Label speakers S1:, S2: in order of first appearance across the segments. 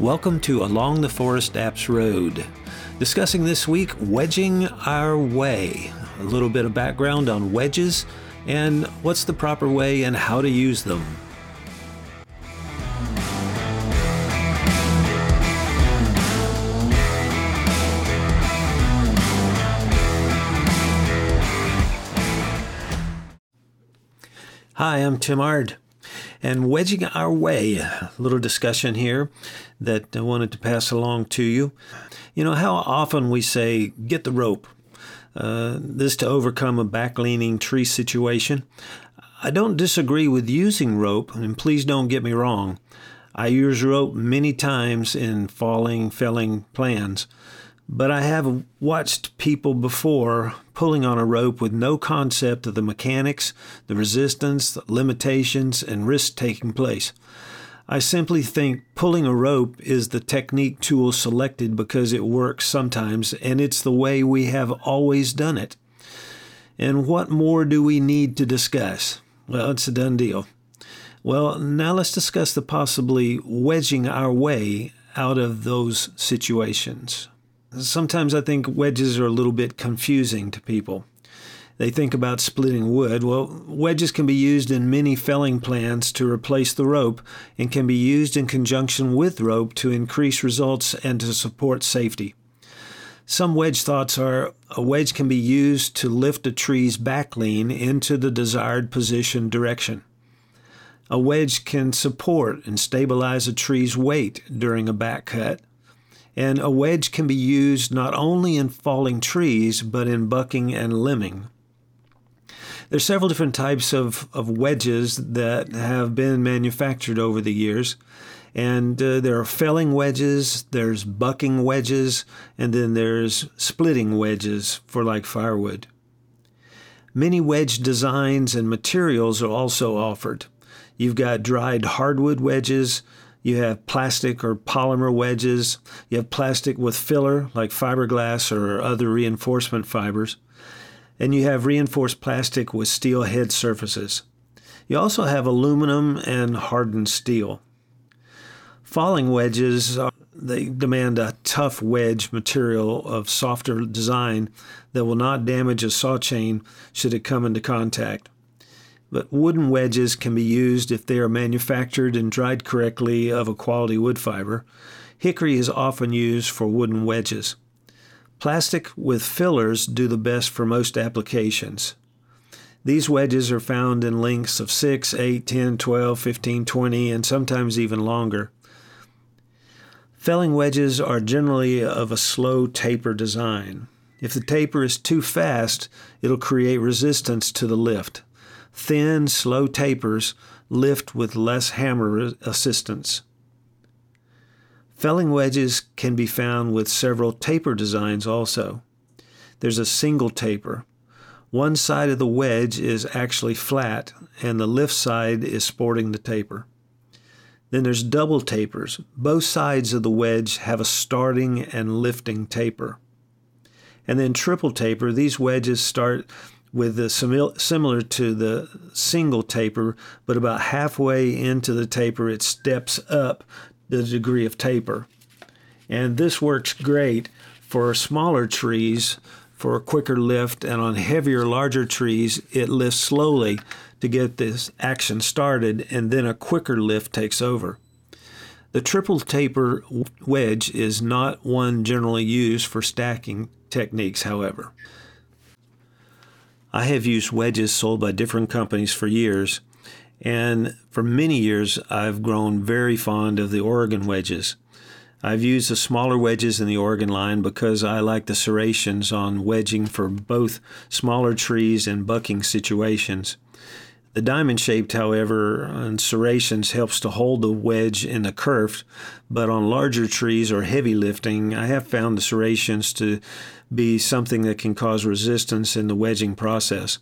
S1: Welcome to Along the Forest Apps Road. Discussing this week, wedging our way. A little bit of background on wedges and what's the proper way and how to use them. Hi, I'm Tim Ard. And wedging our way, a little discussion here that I wanted to pass along to you. You know, how often we say, get the rope, uh, this to overcome a back leaning tree situation. I don't disagree with using rope, and please don't get me wrong. I use rope many times in falling, felling plans. But I have watched people before pulling on a rope with no concept of the mechanics, the resistance, the limitations, and risks taking place. I simply think pulling a rope is the technique tool selected because it works sometimes and it's the way we have always done it. And what more do we need to discuss? Well, it's a done deal. Well, now let's discuss the possibly wedging our way out of those situations. Sometimes I think wedges are a little bit confusing to people. They think about splitting wood. Well, wedges can be used in many felling plans to replace the rope and can be used in conjunction with rope to increase results and to support safety. Some wedge thoughts are a wedge can be used to lift a tree's back lean into the desired position direction. A wedge can support and stabilize a tree's weight during a back cut and a wedge can be used not only in falling trees, but in bucking and limbing. There's several different types of, of wedges that have been manufactured over the years. And uh, there are felling wedges, there's bucking wedges, and then there's splitting wedges for like firewood. Many wedge designs and materials are also offered. You've got dried hardwood wedges, you have plastic or polymer wedges. You have plastic with filler, like fiberglass or other reinforcement fibers. And you have reinforced plastic with steel head surfaces. You also have aluminum and hardened steel. Falling wedges, they demand a tough wedge material of softer design that will not damage a saw chain should it come into contact but wooden wedges can be used if they are manufactured and dried correctly of a quality wood fiber. Hickory is often used for wooden wedges. Plastic with fillers do the best for most applications. These wedges are found in lengths of 6, 8, 10, 12, 15, 20, and sometimes even longer. Felling wedges are generally of a slow taper design. If the taper is too fast, it'll create resistance to the lift. Thin, slow tapers lift with less hammer assistance. Felling wedges can be found with several taper designs also. There's a single taper. One side of the wedge is actually flat, and the lift side is sporting the taper. Then there's double tapers. Both sides of the wedge have a starting and lifting taper. And then triple taper, these wedges start with the similar to the single taper, but about halfway into the taper, it steps up the degree of taper. And this works great for smaller trees for a quicker lift, and on heavier, larger trees, it lifts slowly to get this action started, and then a quicker lift takes over. The triple taper wedge is not one generally used for stacking techniques, however. I have used wedges sold by different companies for years, and for many years I've grown very fond of the Oregon wedges. I've used the smaller wedges in the Oregon line because I like the serrations on wedging for both smaller trees and bucking situations. The diamond shaped, however, and serrations helps to hold the wedge in the kerf, but on larger trees or heavy lifting, I have found the serrations to be something that can cause resistance in the wedging process.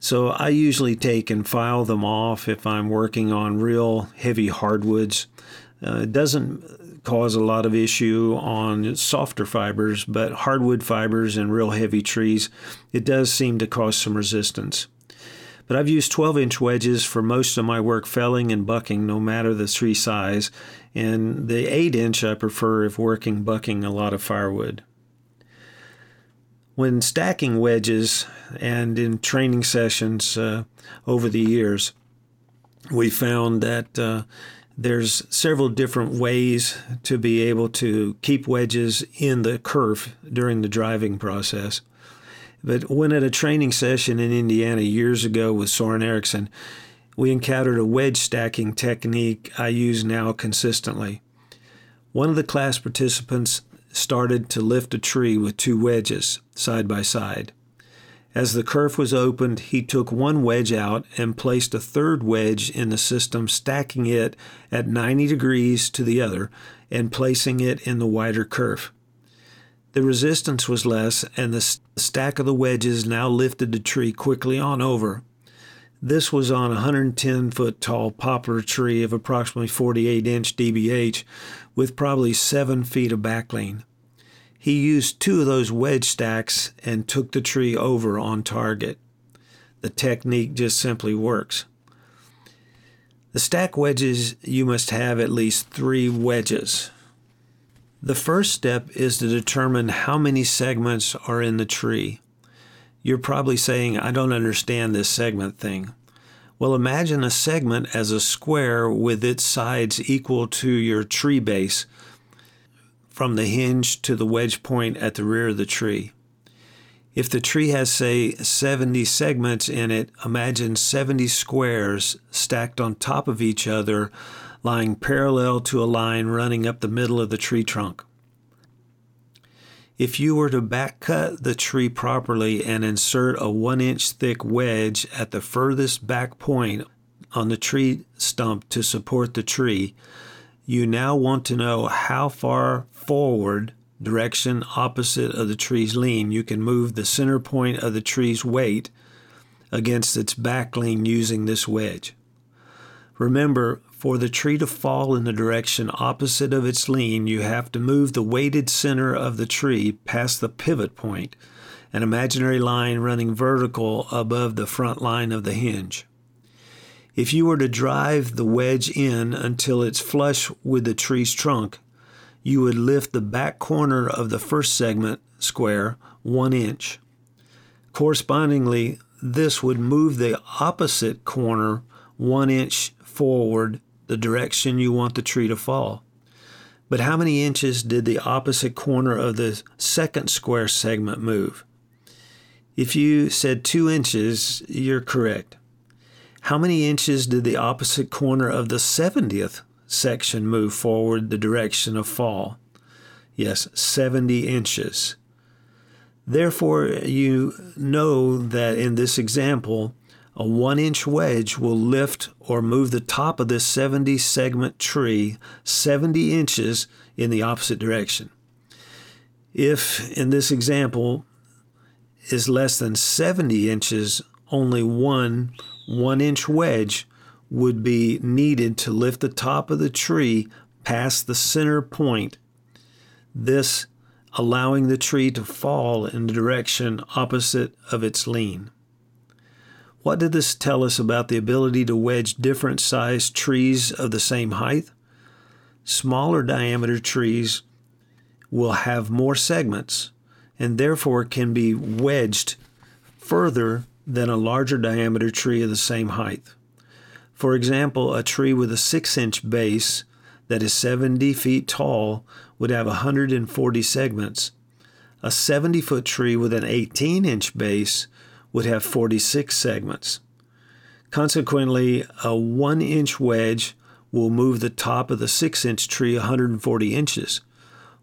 S1: So I usually take and file them off if I'm working on real heavy hardwoods. Uh, it doesn't cause a lot of issue on softer fibers, but hardwood fibers and real heavy trees, it does seem to cause some resistance. But I've used 12 inch wedges for most of my work felling and bucking, no matter the tree size, and the 8 inch I prefer if working bucking a lot of firewood. When stacking wedges and in training sessions uh, over the years, we found that uh, there's several different ways to be able to keep wedges in the kerf during the driving process. But when at a training session in Indiana years ago with Soren Eriksson, we encountered a wedge stacking technique I use now consistently. One of the class participants started to lift a tree with two wedges side by side. As the kerf was opened, he took one wedge out and placed a third wedge in the system, stacking it at 90 degrees to the other and placing it in the wider kerf. The resistance was less, and the stack of the wedges now lifted the tree quickly on over. This was on a 110 foot tall poplar tree of approximately 48 inch DBH with probably 7 feet of backlean. He used two of those wedge stacks and took the tree over on target. The technique just simply works. The stack wedges, you must have at least three wedges. The first step is to determine how many segments are in the tree. You're probably saying, I don't understand this segment thing. Well, imagine a segment as a square with its sides equal to your tree base from the hinge to the wedge point at the rear of the tree. If the tree has, say, 70 segments in it, imagine 70 squares stacked on top of each other lying parallel to a line running up the middle of the tree trunk. If you were to back cut the tree properly and insert a one inch thick wedge at the furthest back point on the tree stump to support the tree, you now want to know how far forward direction opposite of the tree's lean you can move the center point of the tree's weight against its back lean using this wedge. Remember, for the tree to fall in the direction opposite of its lean, you have to move the weighted center of the tree past the pivot point, an imaginary line running vertical above the front line of the hinge. If you were to drive the wedge in until it's flush with the tree's trunk, you would lift the back corner of the first segment square one inch. Correspondingly, this would move the opposite corner one inch forward the direction you want the tree to fall. But how many inches did the opposite corner of the second square segment move? If you said two inches, you're correct. How many inches did the opposite corner of the 70th section move forward the direction of fall? Yes, 70 inches. Therefore, you know that in this example, a one inch wedge will lift or move the top of this 70 segment tree 70 inches in the opposite direction. If, in this example, is less than 70 inches, only one one inch wedge would be needed to lift the top of the tree past the center point, this allowing the tree to fall in the direction opposite of its lean. What did this tell us about the ability to wedge different sized trees of the same height? Smaller diameter trees will have more segments and therefore can be wedged further than a larger diameter tree of the same height. For example, a tree with a 6 inch base that is 70 feet tall would have 140 segments. A 70 foot tree with an 18 inch base would have 46 segments. Consequently, a 1 inch wedge will move the top of the 6 inch tree 140 inches,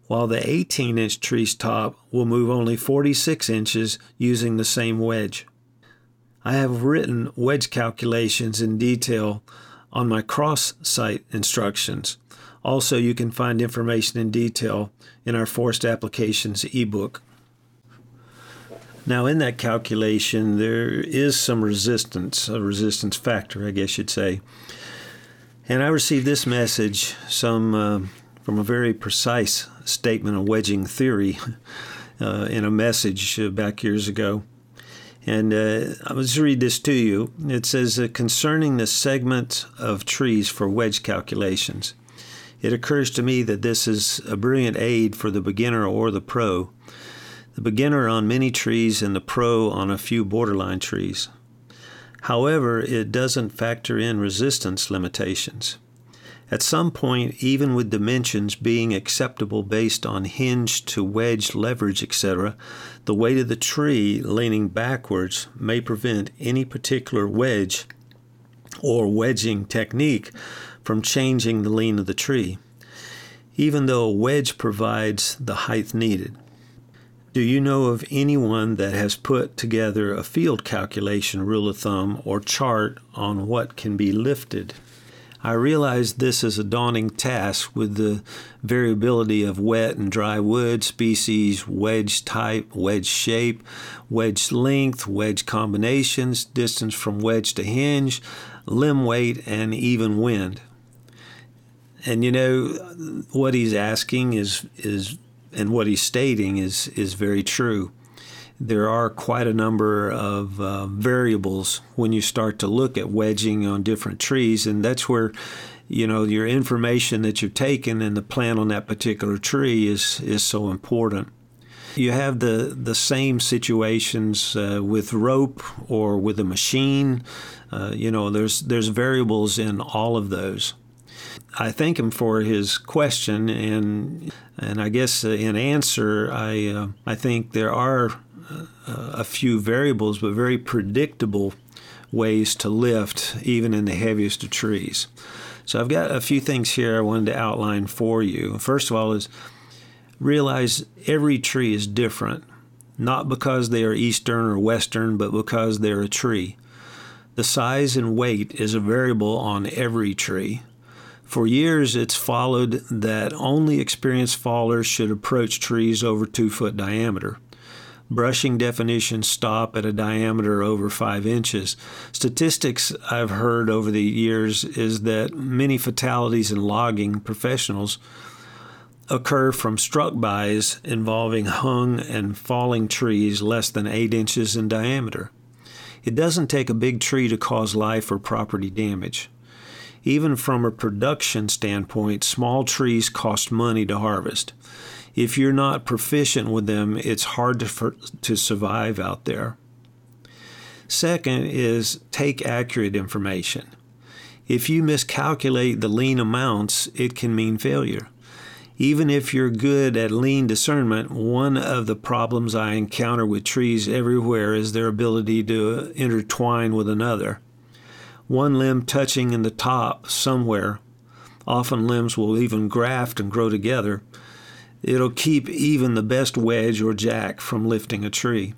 S1: while the 18 inch tree's top will move only 46 inches using the same wedge. I have written wedge calculations in detail on my cross site instructions. Also, you can find information in detail in our Forest Applications ebook. Now, in that calculation, there is some resistance, a resistance factor, I guess you'd say. And I received this message some uh, from a very precise statement of wedging theory uh, in a message back years ago. And uh, I was to read this to you. It says uh, concerning the segment of trees for wedge calculations. It occurs to me that this is a brilliant aid for the beginner or the pro. The beginner on many trees and the pro on a few borderline trees. However, it doesn't factor in resistance limitations. At some point, even with dimensions being acceptable based on hinge to wedge leverage, etc., the weight of the tree leaning backwards may prevent any particular wedge or wedging technique from changing the lean of the tree, even though a wedge provides the height needed. Do you know of anyone that has put together a field calculation rule of thumb or chart on what can be lifted? I realize this is a daunting task with the variability of wet and dry wood species, wedge type, wedge shape, wedge length, wedge combinations, distance from wedge to hinge, limb weight, and even wind. And you know what he's asking is is and what he's stating is is very true there are quite a number of uh, variables when you start to look at wedging on different trees, and that's where you know your information that you've taken and the plan on that particular tree is is so important. You have the the same situations uh, with rope or with a machine. Uh, you know, there's there's variables in all of those. I thank him for his question, and and I guess uh, in answer, I uh, I think there are a few variables, but very predictable ways to lift, even in the heaviest of trees. So I've got a few things here I wanted to outline for you. First of all, is realize every tree is different, not because they are eastern or western, but because they're a tree. The size and weight is a variable on every tree. For years, it's followed that only experienced fallers should approach trees over two foot diameter. Brushing definitions stop at a diameter over five inches. Statistics I've heard over the years is that many fatalities in logging professionals occur from struck bys involving hung and falling trees less than eight inches in diameter. It doesn't take a big tree to cause life or property damage. Even from a production standpoint, small trees cost money to harvest if you're not proficient with them, it's hard to, for, to survive out there. Second is take accurate information. If you miscalculate the lean amounts, it can mean failure. Even if you're good at lean discernment, one of the problems I encounter with trees everywhere is their ability to intertwine with another. One limb touching in the top somewhere, often limbs will even graft and grow together, It'll keep even the best wedge or jack from lifting a tree.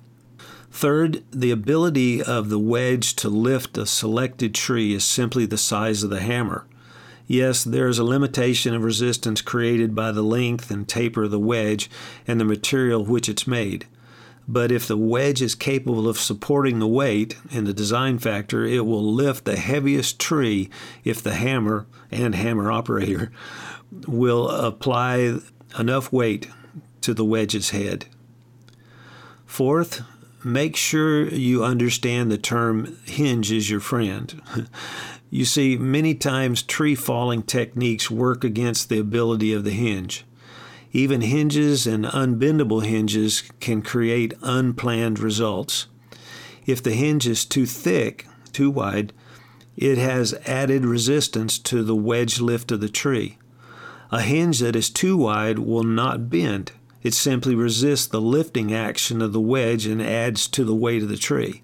S1: Third, the ability of the wedge to lift a selected tree is simply the size of the hammer. Yes, there is a limitation of resistance created by the length and taper of the wedge and the material which it's made. But if the wedge is capable of supporting the weight in the design factor, it will lift the heaviest tree if the hammer and hammer operator will apply enough weight to the wedge's head. Fourth, make sure you understand the term hinge is your friend. you see, many times tree falling techniques work against the ability of the hinge. Even hinges and unbendable hinges can create unplanned results. If the hinge is too thick, too wide, it has added resistance to the wedge lift of the tree. A hinge that is too wide will not bend. It simply resists the lifting action of the wedge and adds to the weight of the tree.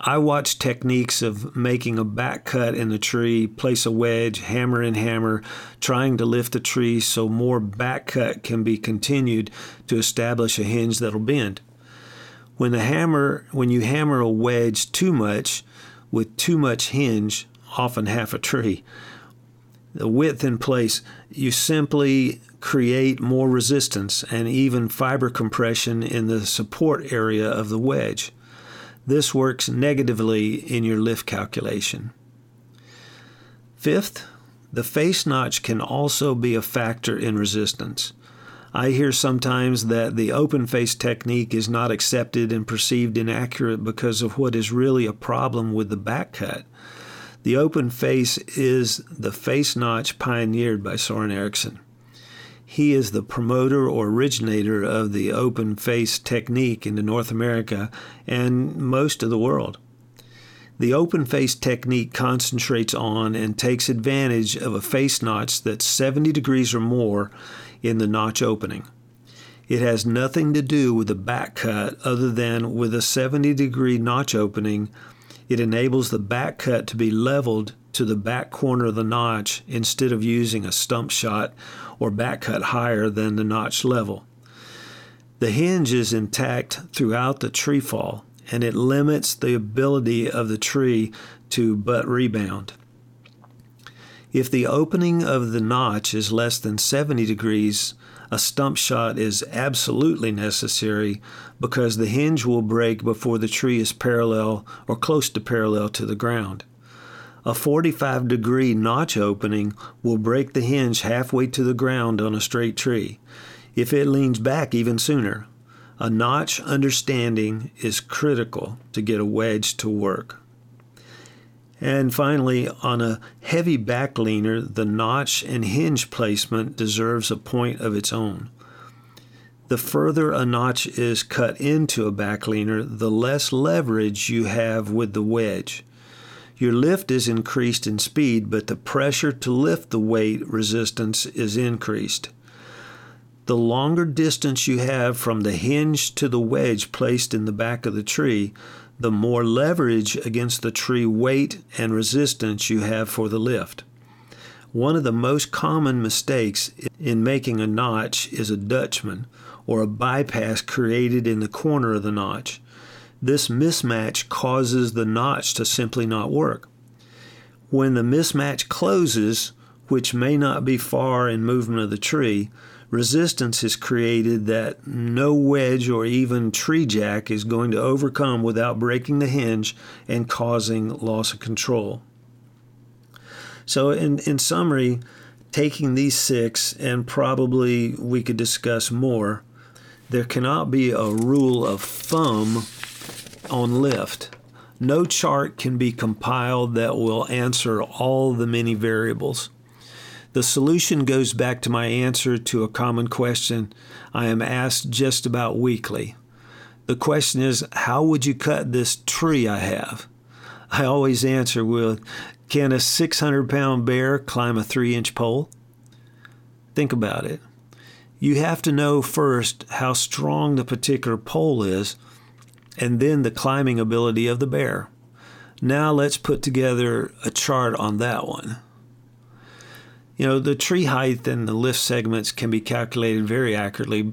S1: I watch techniques of making a back cut in the tree, place a wedge, hammer and hammer, trying to lift the tree so more back cut can be continued to establish a hinge that'll bend. When the hammer when you hammer a wedge too much with too much hinge, often half a tree, the width in place, you simply create more resistance and even fiber compression in the support area of the wedge. This works negatively in your lift calculation. Fifth, the face notch can also be a factor in resistance. I hear sometimes that the open face technique is not accepted and perceived inaccurate because of what is really a problem with the back cut. The open face is the face notch pioneered by Soren Eriksson. He is the promoter or originator of the open face technique into North America and most of the world. The open face technique concentrates on and takes advantage of a face notch that's 70 degrees or more in the notch opening. It has nothing to do with the back cut other than with a 70 degree notch opening, it enables the back cut to be leveled to the back corner of the notch instead of using a stump shot or back cut higher than the notch level. The hinge is intact throughout the tree fall and it limits the ability of the tree to butt rebound. If the opening of the notch is less than 70 degrees, a stump shot is absolutely necessary because the hinge will break before the tree is parallel or close to parallel to the ground. A 45 degree notch opening will break the hinge halfway to the ground on a straight tree, if it leans back even sooner. A notch understanding is critical to get a wedge to work. And finally, on a heavy back leaner, the notch and hinge placement deserves a point of its own. The further a notch is cut into a back leaner, the less leverage you have with the wedge. Your lift is increased in speed, but the pressure to lift the weight resistance is increased. The longer distance you have from the hinge to the wedge placed in the back of the tree, the more leverage against the tree weight and resistance you have for the lift. One of the most common mistakes in making a notch is a Dutchman or a bypass created in the corner of the notch. This mismatch causes the notch to simply not work. When the mismatch closes, which may not be far in movement of the tree, resistance is created that no wedge or even tree jack is going to overcome without breaking the hinge and causing loss of control. So, in, in summary, taking these six, and probably we could discuss more, there cannot be a rule of thumb on lift. No chart can be compiled that will answer all the many variables. The solution goes back to my answer to a common question I am asked just about weekly. The question is, how would you cut this tree I have? I always answer with, can a 600 pound bear climb a three inch pole? Think about it. You have to know first how strong the particular pole is, and then the climbing ability of the bear. Now let's put together a chart on that one. You know, the tree height and the lift segments can be calculated very accurately,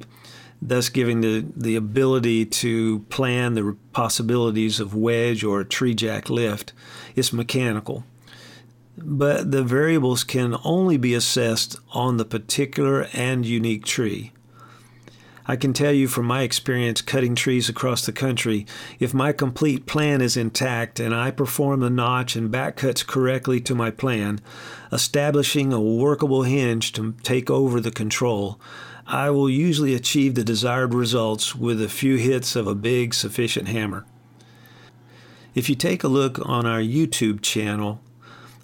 S1: thus giving the, the ability to plan the possibilities of wedge or tree jack lift. It's mechanical. But the variables can only be assessed on the particular and unique tree. I can tell you from my experience cutting trees across the country, if my complete plan is intact and I perform the notch and back cuts correctly to my plan, establishing a workable hinge to take over the control, I will usually achieve the desired results with a few hits of a big, sufficient hammer. If you take a look on our YouTube channel,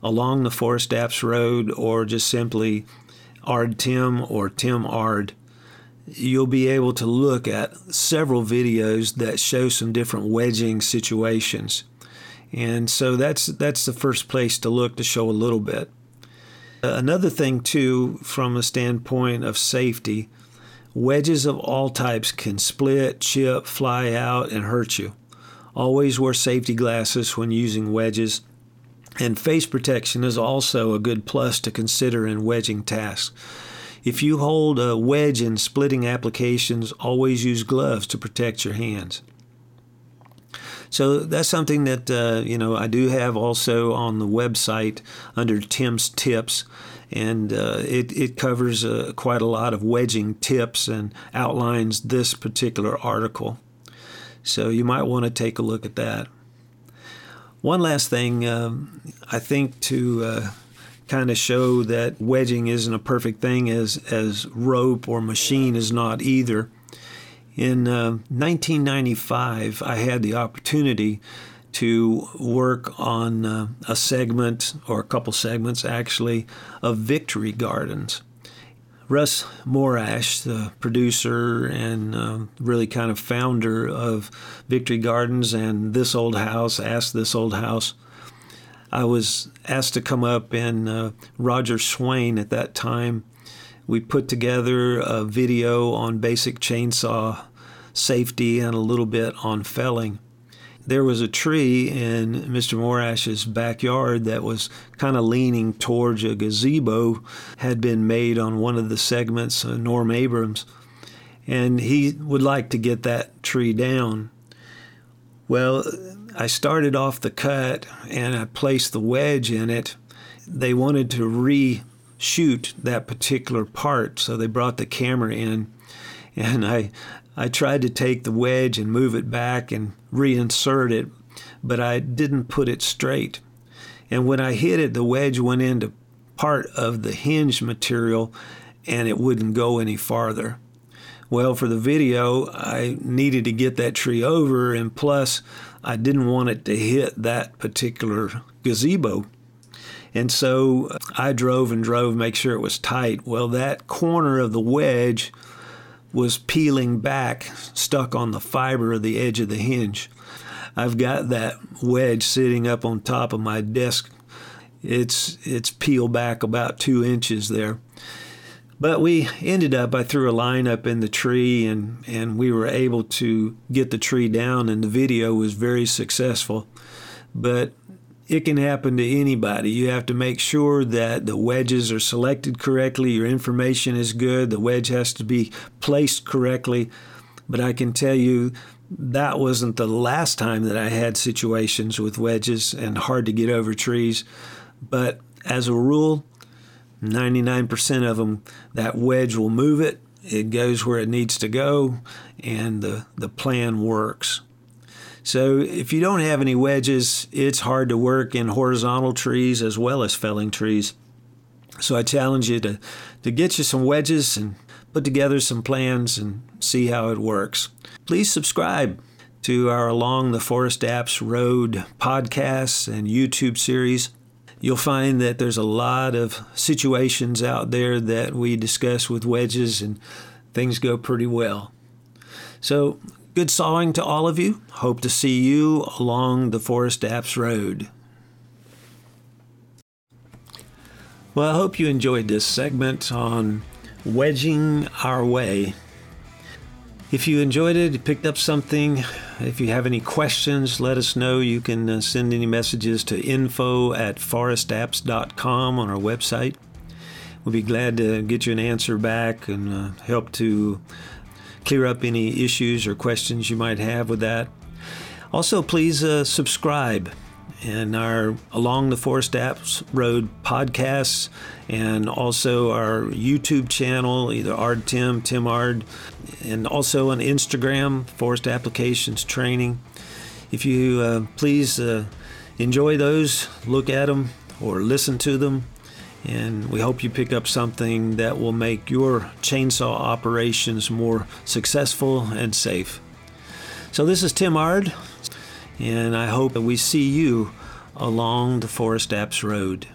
S1: along the Forest Apps Road, or just simply Ard Tim or Tim Ard, you'll be able to look at several videos that show some different wedging situations. And so that's that's the first place to look to show a little bit. Uh, another thing too from a standpoint of safety, wedges of all types can split, chip, fly out and hurt you. Always wear safety glasses when using wedges. And face protection is also a good plus to consider in wedging tasks. If you hold a wedge in splitting applications, always use gloves to protect your hands. So that's something that uh, you know I do have also on the website under Tim's Tips, and uh, it it covers uh, quite a lot of wedging tips and outlines this particular article. So you might want to take a look at that. One last thing, um, I think to uh, kind of show that wedging isn't a perfect thing as, as rope or machine is not either. In uh, 1995, I had the opportunity to work on uh, a segment, or a couple segments actually, of Victory Gardens. Russ Morash, the producer and uh, really kind of founder of Victory Gardens and This Old House, Ask This Old House, I was asked to come up, and uh, Roger Swain at that time, we put together a video on basic chainsaw safety and a little bit on felling. There was a tree in Mr. Morash's backyard that was kind of leaning towards a gazebo, had been made on one of the segments, uh, Norm Abrams, and he would like to get that tree down. Well, I started off the cut and I placed the wedge in it. They wanted to reshoot that particular part, so they brought the camera in, and I I tried to take the wedge and move it back and reinsert it, but I didn't put it straight. And when I hit it, the wedge went into part of the hinge material and it wouldn't go any farther. Well, for the video, I needed to get that tree over, and plus, I didn't want it to hit that particular gazebo. And so uh, I drove and drove, make sure it was tight. Well, that corner of the wedge was peeling back, stuck on the fiber of the edge of the hinge. I've got that wedge sitting up on top of my desk. It's it's peeled back about two inches there. But we ended up, I threw a line up in the tree and, and we were able to get the tree down, and the video was very successful. But it can happen to anybody. You have to make sure that the wedges are selected correctly, your information is good, the wedge has to be placed correctly. But I can tell you that wasn't the last time that I had situations with wedges and hard to get over trees. But as a rule, 99% of them, that wedge will move it. It goes where it needs to go, and the, the plan works. So, if you don't have any wedges, it's hard to work in horizontal trees as well as felling trees. So, I challenge you to, to get you some wedges and put together some plans and see how it works. Please subscribe to our Along the Forest Apps Road podcasts and YouTube series you'll find that there's a lot of situations out there that we discuss with wedges and things go pretty well. So, good sawing to all of you. Hope to see you along the Forest Apps Road. Well, I hope you enjoyed this segment on wedging our way if you enjoyed it, you picked up something, if you have any questions, let us know. You can uh, send any messages to info at forestapps.com on our website. We'll be glad to get you an answer back and uh, help to clear up any issues or questions you might have with that. Also, please uh, subscribe and our Along the Forest Apps Road podcasts, and also our YouTube channel, either Ard Tim, Tim Ard, and also on Instagram, Forest Applications Training. If you uh, please uh, enjoy those, look at them or listen to them, and we hope you pick up something that will make your chainsaw operations more successful and safe. So, this is Tim Ard and I hope that we see you along the Forest Apps Road.